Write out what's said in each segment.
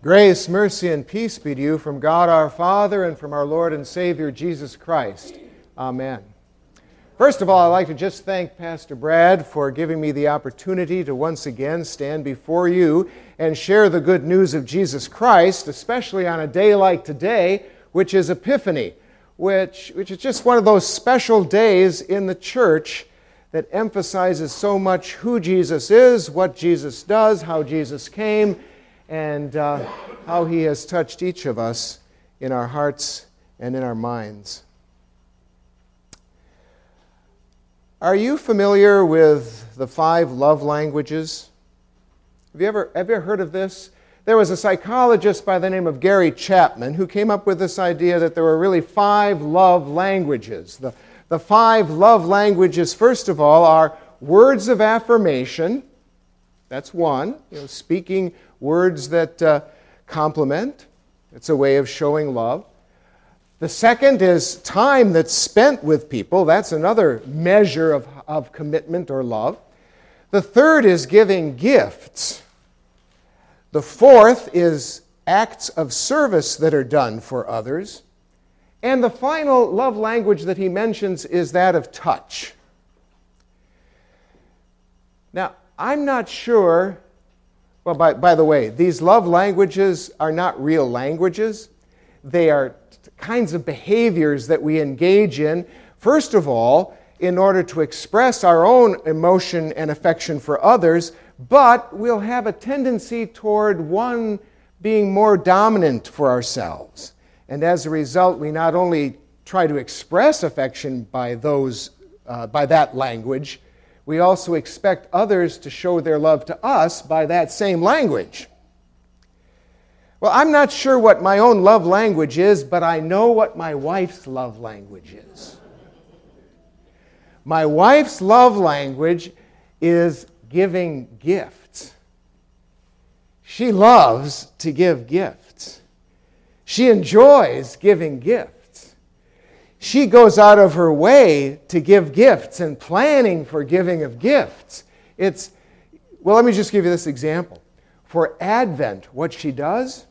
Grace, mercy, and peace be to you from God our Father and from our Lord and Savior Jesus Christ. Amen. First of all, I'd like to just thank Pastor Brad for giving me the opportunity to once again stand before you and share the good news of Jesus Christ, especially on a day like today, which is Epiphany, which, which is just one of those special days in the church that emphasizes so much who Jesus is, what Jesus does, how Jesus came and uh, how He has touched each of us in our hearts and in our minds. Are you familiar with the five love languages? Have you ever, have you heard of this? There was a psychologist by the name of Gary Chapman who came up with this idea that there were really five love languages. The, the five love languages, first of all, are words of affirmation. That's one, you know, speaking words that uh, compliment. It's a way of showing love. The second is time that's spent with people. That's another measure of, of commitment or love. The third is giving gifts. The fourth is acts of service that are done for others. And the final love language that he mentions is that of touch. Now, I'm not sure well, by, by the way, these love languages are not real languages. They are kinds of behaviors that we engage in, first of all, in order to express our own emotion and affection for others, but we'll have a tendency toward one being more dominant for ourselves. And as a result, we not only try to express affection by, those, uh, by that language, we also expect others to show their love to us by that same language. Well, I'm not sure what my own love language is, but I know what my wife's love language is. My wife's love language is giving gifts. She loves to give gifts. She enjoys giving gifts she goes out of her way to give gifts and planning for giving of gifts. It's, well, let me just give you this example. For Advent, what she does,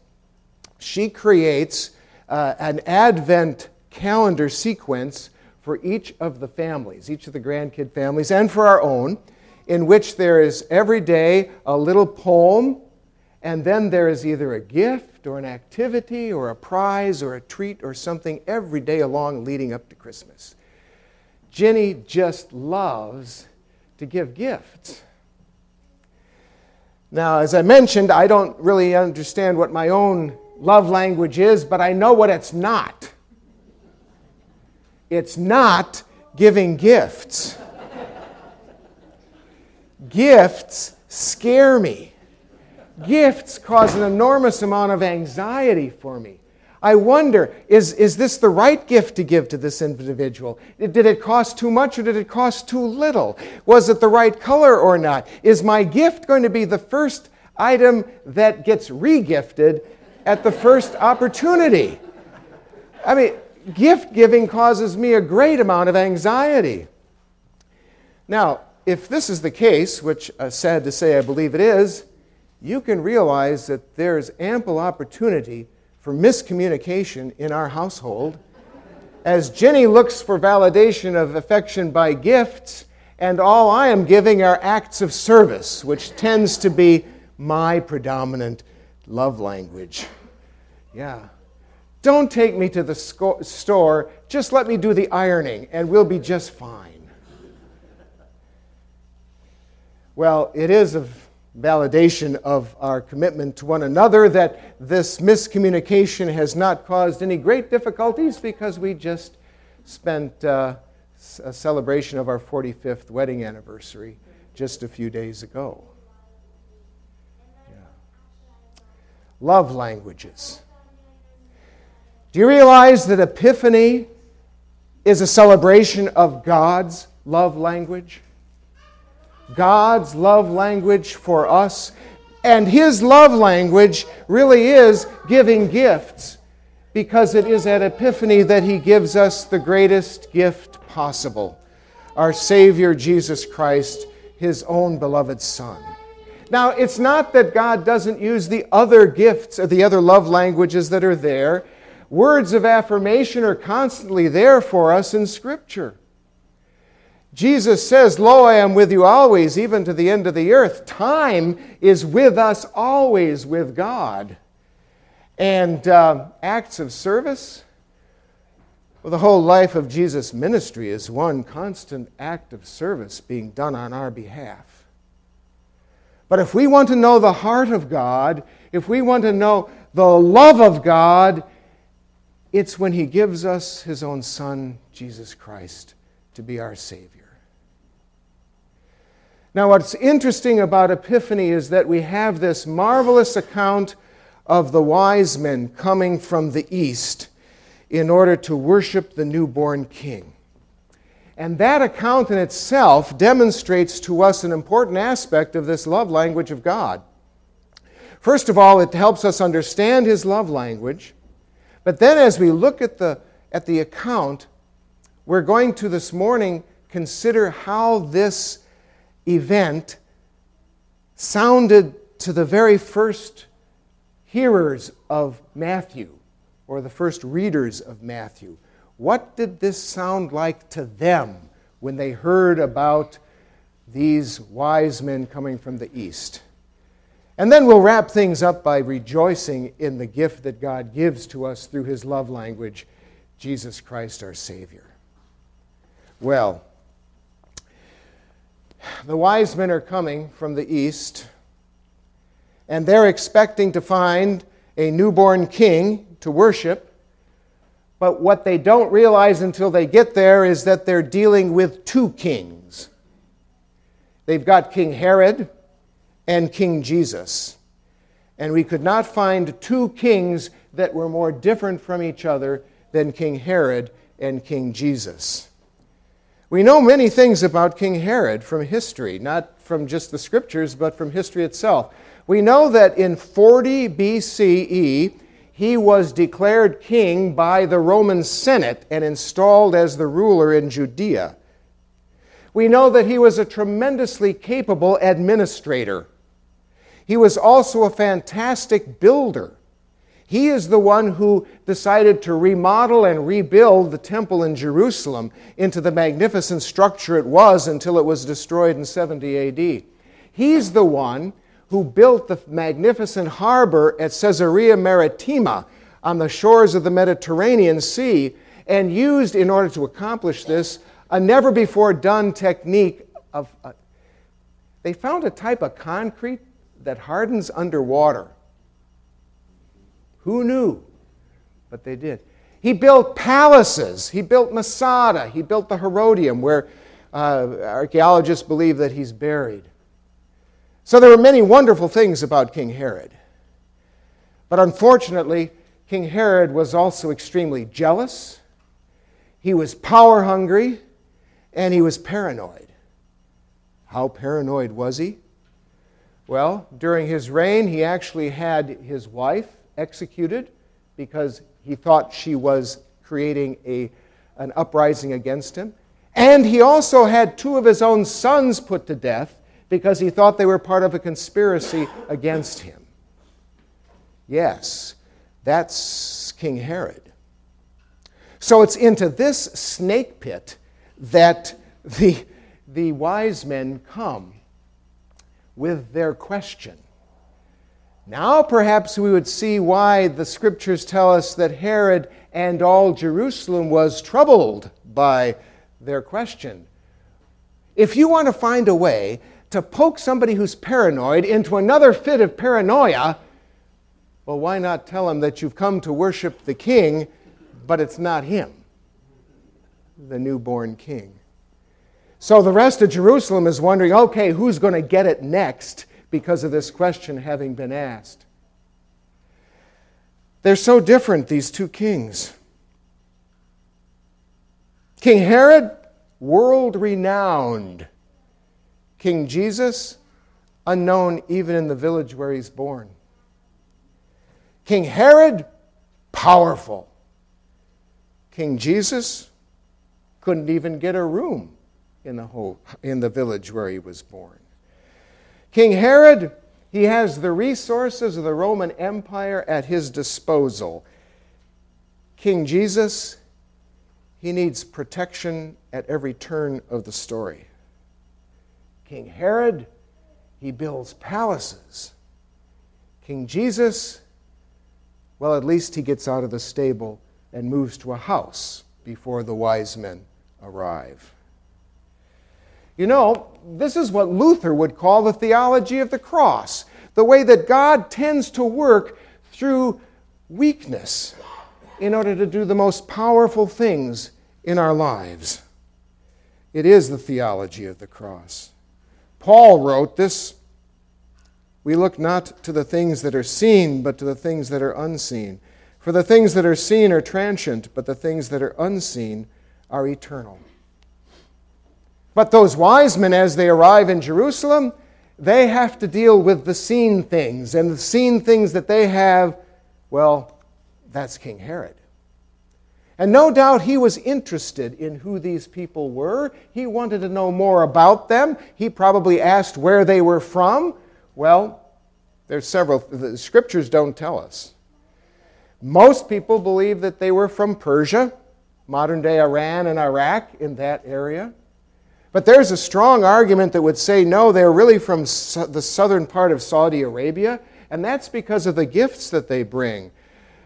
she creates uh, an Advent calendar sequence for each of the families, each of the grandkid families, and for our own, in which there is every day a little poem, and then there is either a gift or an activity or a prize or a treat or something every day along leading up to Christmas. Jenny just loves to give gifts. Now, as I mentioned, I don't really understand what my own love language is, but I know what it's not. It's not giving gifts. gifts scare me gifts cause an enormous amount of anxiety for me. I wonder is, is this the right gift to give to this individual? Did it cost too much or did it cost too little? Was it the right color or not? Is my gift going to be the first item that gets regifted at the first opportunity? I mean, gift giving causes me a great amount of anxiety. Now, if this is the case, which uh, sad to say I believe it is, you can realize that there's ample opportunity for miscommunication in our household. As Jenny looks for validation of affection by gifts, and all I am giving are acts of service, which tends to be my predominant love language. Yeah. Don't take me to the sco- store, just let me do the ironing, and we'll be just fine. Well, it is of validation of our commitment to one another that this miscommunication has not caused any great difficulties because we just spent uh, a celebration of our 45th wedding anniversary just a few days ago. Yeah. Love languages. Do you realize that Epiphany is a celebration of God's love language? God's love language for us. And His love language really is giving gifts because it is at Epiphany that He gives us the greatest gift possible our Savior Jesus Christ, His own beloved Son. Now, it's not that God doesn't use the other gifts or the other love languages that are there. Words of affirmation are constantly there for us in Scripture. Jesus says, Lo, I am with you always, even to the end of the earth. Time is with us always with God. And uh, acts of service, well, the whole life of Jesus' ministry is one constant act of service being done on our behalf. But if we want to know the heart of God, if we want to know the love of God, it's when He gives us His own Son, Jesus Christ, to be our Savior. Now, what's interesting about Epiphany is that we have this marvelous account of the wise men coming from the east in order to worship the newborn king. And that account in itself demonstrates to us an important aspect of this love language of God. First of all, it helps us understand his love language. But then, as we look at the, at the account, we're going to this morning consider how this event sounded to the very first hearers of Matthew or the first readers of Matthew. What did this sound like to them when they heard about these wise men coming from the east? And then we'll wrap things up by rejoicing in the gift that God gives to us through his love language, Jesus Christ our Savior. Well, the wise men are coming from the east, and they're expecting to find a newborn king to worship. But what they don't realize until they get there is that they're dealing with two kings. They've got King Herod and King Jesus. And we could not find two kings that were more different from each other than King Herod and King Jesus. We know many things about King Herod from history, not from just the scriptures, but from history itself. We know that in 40 BCE, he was declared king by the Roman Senate and installed as the ruler in Judea. We know that he was a tremendously capable administrator. He was also a fantastic builder. He is the one who decided to remodel and rebuild the temple in Jerusalem into the magnificent structure it was until it was destroyed in 70 AD. He's the one who built the magnificent harbor at Caesarea Maritima on the shores of the Mediterranean Sea and used, in order to accomplish this, a never before done technique of. Uh, they found a type of concrete that hardens underwater. Who knew? But they did. He built palaces. He built Masada. He built the Herodium, where uh, archaeologists believe that he's buried. So there were many wonderful things about King Herod. But unfortunately, King Herod was also extremely jealous, he was power hungry, and he was paranoid. How paranoid was he? Well, during his reign, he actually had his wife executed because he thought she was creating a, an uprising against him. And he also had two of his own sons put to death because he thought they were part of a conspiracy against him. Yes, that's King Herod. So it's into this snake pit that the, the wise men come with their question. Now, perhaps we would see why the scriptures tell us that Herod and all Jerusalem was troubled by their question. If you want to find a way to poke somebody who's paranoid into another fit of paranoia, well, why not tell him that you've come to worship the king, but it's not him, the newborn king? So the rest of Jerusalem is wondering okay, who's going to get it next because of this question having been asked? They're so different, these two kings. King Herod, world renowned King Jesus, unknown even in the village where he's born. King Herod, powerful. King Jesus couldn't even get a room in the, whole, in the village where he was born. King Herod, He has the resources of the Roman Empire at his disposal. King Jesus, he needs protection at every turn of the story. King Herod, he builds palaces. King Jesus, well, at least he gets out of the stable and moves to a house before the wise men arrive. You know, this is what Luther would call the theology of the cross the way that God tends to work through weakness in order to do the most powerful things in our lives. It is the theology of the cross. Paul wrote this We look not to the things that are seen, but to the things that are unseen. For the things that are seen are transient, but the things that are unseen are eternal. But those wise men, as they arrive in Jerusalem, they have to deal with the seen things. And the seen things that they have, well, that's King Herod. And no doubt he was interested in who these people were. He wanted to know more about them. He probably asked where they were from. Well, there's several, the scriptures don't tell us. Most people believe that they were from Persia, modern day Iran and Iraq, in that area. But there's a strong argument that would say no, they're really from the southern part of Saudi Arabia, and that's because of the gifts that they bring.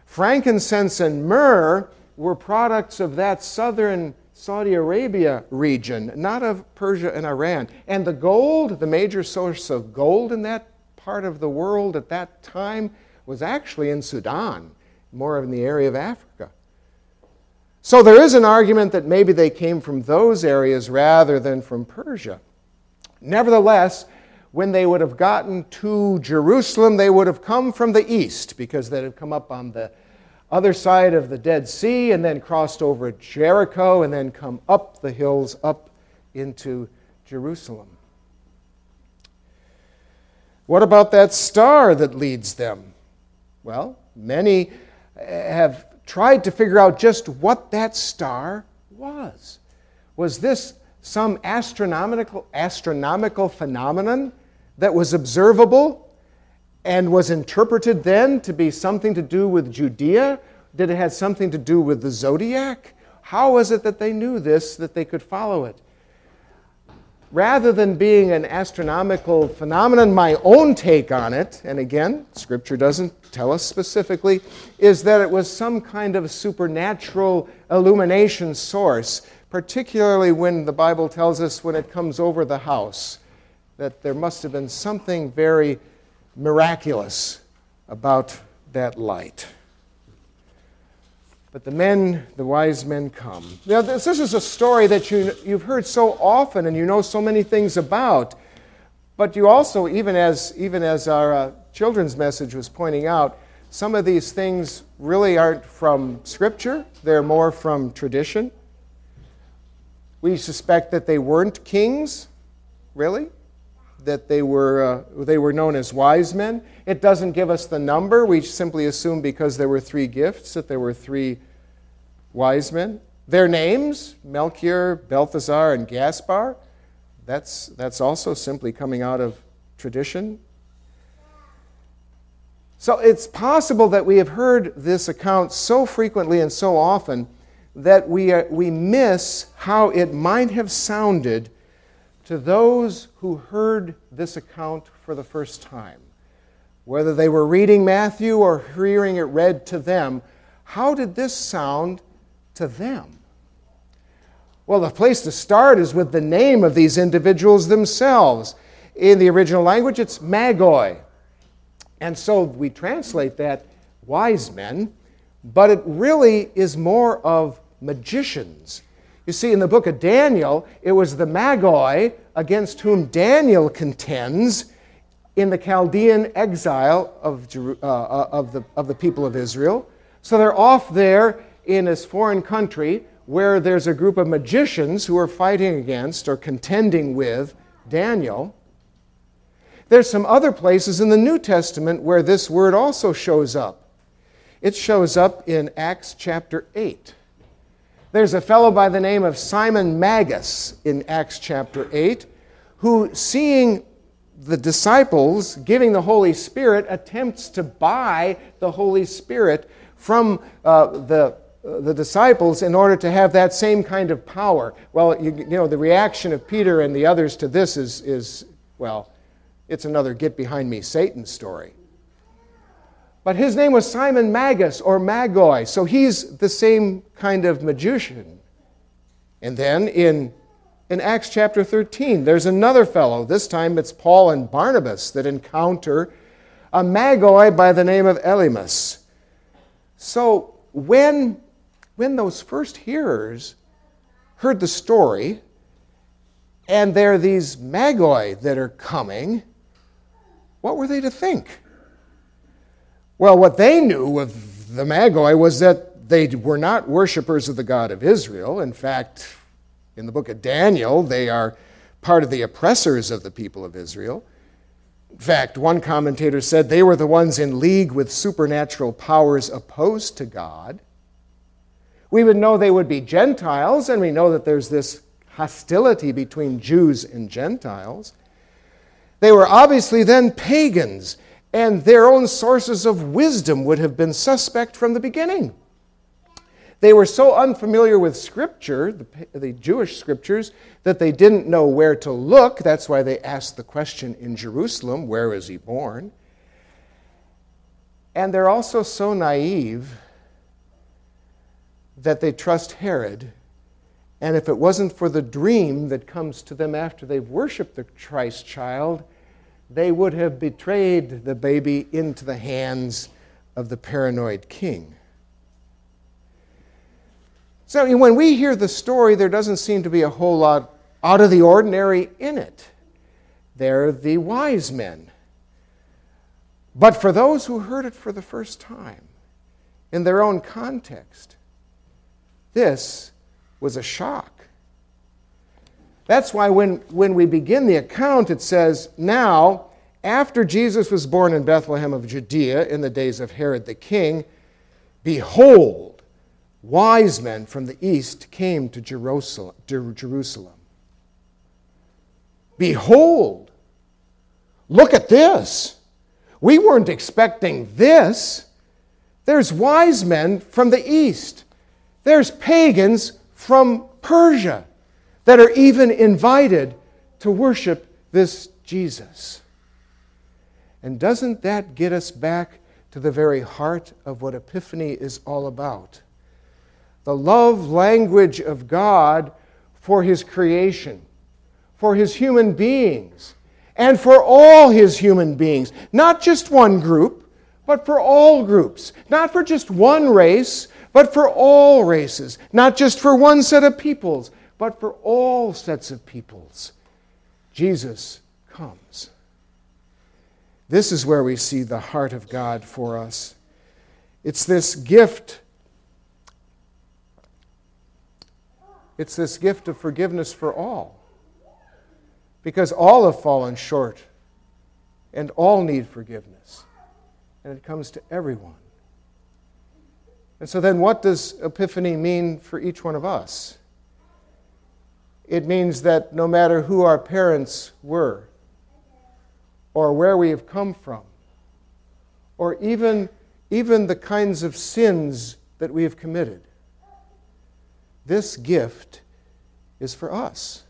Frankincense and myrrh were products of that southern Saudi Arabia region, not of Persia and Iran. And the gold, the major source of gold in that part of the world at that time, was actually in Sudan, more in the area of Africa. So there is an argument that maybe they came from those areas rather than from Persia. Nevertheless, when they would have gotten to Jerusalem, they would have come from the east because they had come up on the other side of the Dead Sea and then crossed over Jericho and then come up the hills up into Jerusalem. What about that star that leads them? Well, many have tried to figure out just what that star was. Was this some astronomical, astronomical phenomenon that was observable and was interpreted then to be something to do with Judea? Did it have something to do with the zodiac? How was it that they knew this, that they could follow it? Rather than being an astronomical phenomenon, my own take on it, and again, Scripture doesn't tell us specifically, is that it was some kind of supernatural illumination source, particularly when the Bible tells us when it comes over the house, that there must have been something very miraculous about that light. But the men, the wise men come. Now, this, this is a story that you, you've heard so often and you know so many things about. But you also, even as, even as our uh, children's message was pointing out, some of these things really aren't from Scripture, they're more from tradition. We suspect that they weren't kings, really, that they were, uh, they were known as wise men. It doesn't give us the number. We simply assume because there were three gifts that there were three wise men. Their names, Melchior, Balthazar, and Gaspar, that's, that's also simply coming out of tradition. So it's possible that we have heard this account so frequently and so often that we, are, we miss how it might have sounded to those who heard this account for the first time. Whether they were reading Matthew or hearing it read to them, how did this sound to them? Well, the place to start is with the name of these individuals themselves. In the original language, it's magoi. And so we translate that wise men, but it really is more of magicians. You see, in the book of Daniel, it was the magoi against whom Daniel contends in the Chaldean exile of, uh, uh, of, the, of the people of Israel. So they're off there in this foreign country where there's a group of magicians who are fighting against or contending with Daniel. There's some other places in the New Testament where this word also shows up. It shows up in Acts chapter 8. There's a fellow by the name of Simon Magus in Acts chapter 8 who, seeing the disciples giving the Holy Spirit attempts to buy the Holy Spirit from uh, the, uh, the disciples in order to have that same kind of power. Well, you, you know, the reaction of Peter and the others to this is, is, well, it's another get behind me Satan story. But his name was Simon Magus or Magoi, so he's the same kind of magician. And then in in Acts chapter 13. There's another fellow. This time it's Paul and Barnabas that encounter a Magoi by the name of Elymas. So when, when those first hearers heard the story, and there are these Magoi that are coming, what were they to think? Well, what they knew of the Magoi was that they were not worshippers of the God of Israel. In fact, in the book of Daniel, they are part of the oppressors of the people of Israel. In fact, one commentator said they were the ones in league with supernatural powers opposed to God. We would know they would be Gentiles, and we know that there's this hostility between Jews and Gentiles. They were obviously then pagans, and their own sources of wisdom would have been suspect from the beginning. They were so unfamiliar with Scripture, the, the, Jewish Scriptures, that they didn't know where to look. That's why they asked the question in Jerusalem where is he born? And they're also so naive that they trust Herod. And if it wasn't for the dream that comes to them after they've worshiped the Christ child, they would have betrayed the baby into the hands of the paranoid king. So when we hear the story, there doesn't seem to be a whole lot out of the ordinary in it. They're the wise men. But for those who heard it for the first time, in their own context, this was a shock. That's why when, when we begin the account, it says, Now, after Jesus was born in Bethlehem of Judea in the days of Herod the king, behold, wise men from the east came to Jerusalem. Behold, look at this. We weren't expecting this. There's wise men from the east. There's pagans from Persia that are even invited to worship this Jesus. And doesn't that get us back to the very heart of what Epiphany is all about? the love language of God for His creation, for His human beings, and for all His human beings. Not just one group, but for all groups. Not for just one race, but for all races. Not just for one set of peoples, but for all sets of peoples. Jesus comes. This is where we see the heart of God for us. It's this gift It's this gift of forgiveness for all. Because all have fallen short and all need forgiveness. And it comes to everyone. And so, then, what does Epiphany mean for each one of us? It means that no matter who our parents were, or where we have come from, or even, even the kinds of sins that we have committed, this gift is for us.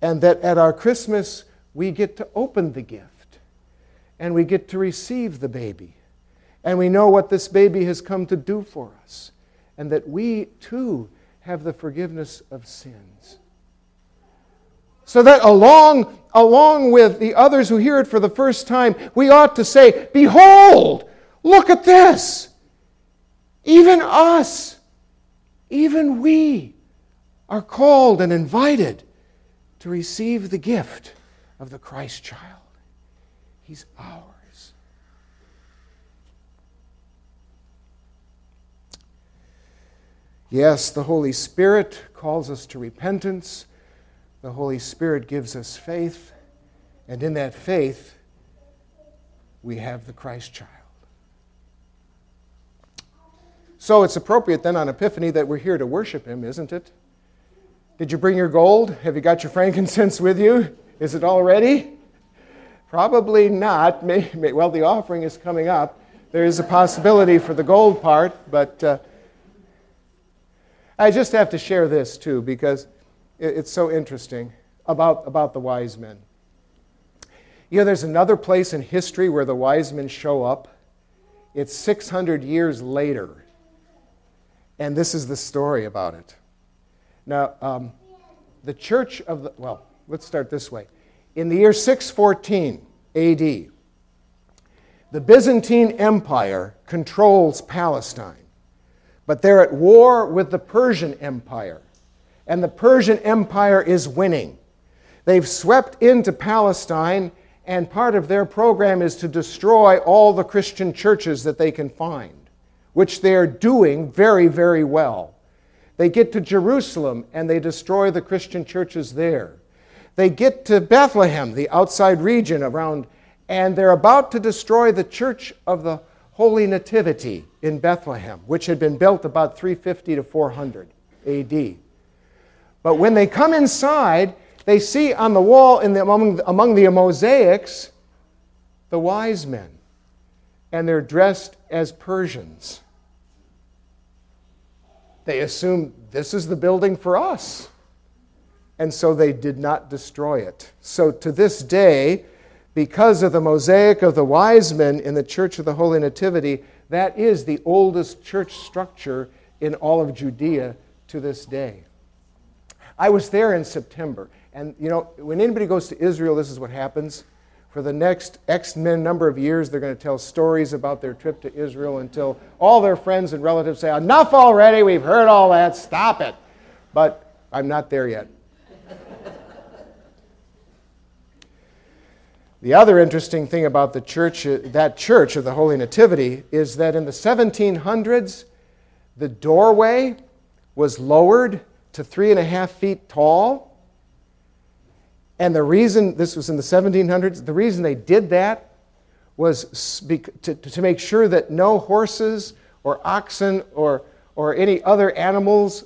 And that at our Christmas, we get to open the gift and we get to receive the baby. And we know what this baby has come to do for us. And that we too have the forgiveness of sins. So that along, along with the others who hear it for the first time, we ought to say, Behold, look at this. Even us even we are called and invited to receive the gift of the Christ child. He's ours. Yes, the Holy Spirit calls us to repentance. The Holy Spirit gives us faith. And in that faith, we have the Christ child. So it's appropriate then on Epiphany that we're here to worship Him, isn't it? Did you bring your gold? Have you got your frankincense with you? Is it all ready? Probably not. Well, the offering is coming up. There is a possibility for the gold part, but uh, I just have to share this too because it's so interesting about, about the wise men. You know, there's another place in history where the wise men show up. It's 600 years later. And this is the story about it. Now, um, the church of the, well, let's start this way. In the year 614 AD, the Byzantine Empire controls Palestine, but they're at war with the Persian Empire, and the Persian Empire is winning. They've swept into Palestine, and part of their program is to destroy all the Christian churches that they can find, which they're doing very, very well. They get to Jerusalem and they destroy the Christian churches there. They get to Bethlehem, the outside region around, and they're about to destroy the church of the Holy Nativity in Bethlehem, which had been built about 350 to 400 AD. But when they come inside, they see on the wall the, among, among the mosaics the wise men, and they're dressed as Persians. They assume this is the building for us. And so they did not destroy it. So to this day, because of the mosaic of the wise men in the Church of the Holy Nativity, that is the oldest church structure in all of Judea to this day. I was there in September. And you know, when anybody goes to Israel, this is what happens. For the next X men number of years, they're going to tell stories about their trip to Israel until all their friends and relatives say, Enough already, we've heard all that, stop it. But I'm not there yet. The other interesting thing about the church, uh, that church of the Holy Nativity, is that in the 1700s, the doorway was lowered to three and a half feet tall and the reason, this was in the 1700s, the reason they did that was to, to make sure that no horses or oxen or, or any other animals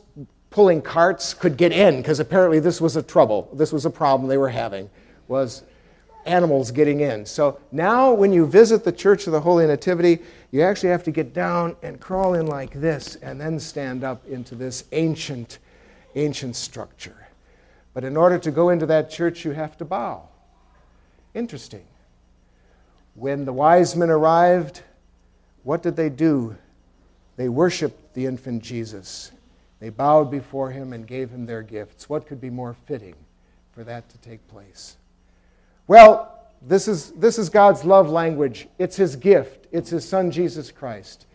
pulling carts could get in, because apparently this was a trouble. This was a problem they were having, was animals getting in. So now when you visit the Church of the Holy Nativity, you actually have to get down and crawl in like this and then stand up into this ancient, ancient structure. But in order to go into that church, you have to bow. Interesting. When the wise men arrived, what did they do? They worshiped the infant Jesus. They bowed before him and gave him their gifts. What could be more fitting for that to take place? Well, this is, this is God's love language. It's his gift, it's his son, Jesus Christ.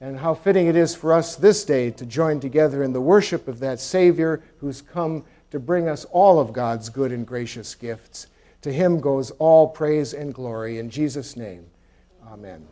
And how fitting it is for us this day to join together in the worship of that Savior who's come to bring us all of God's good and gracious gifts. To him goes all praise and glory. In Jesus' name, amen.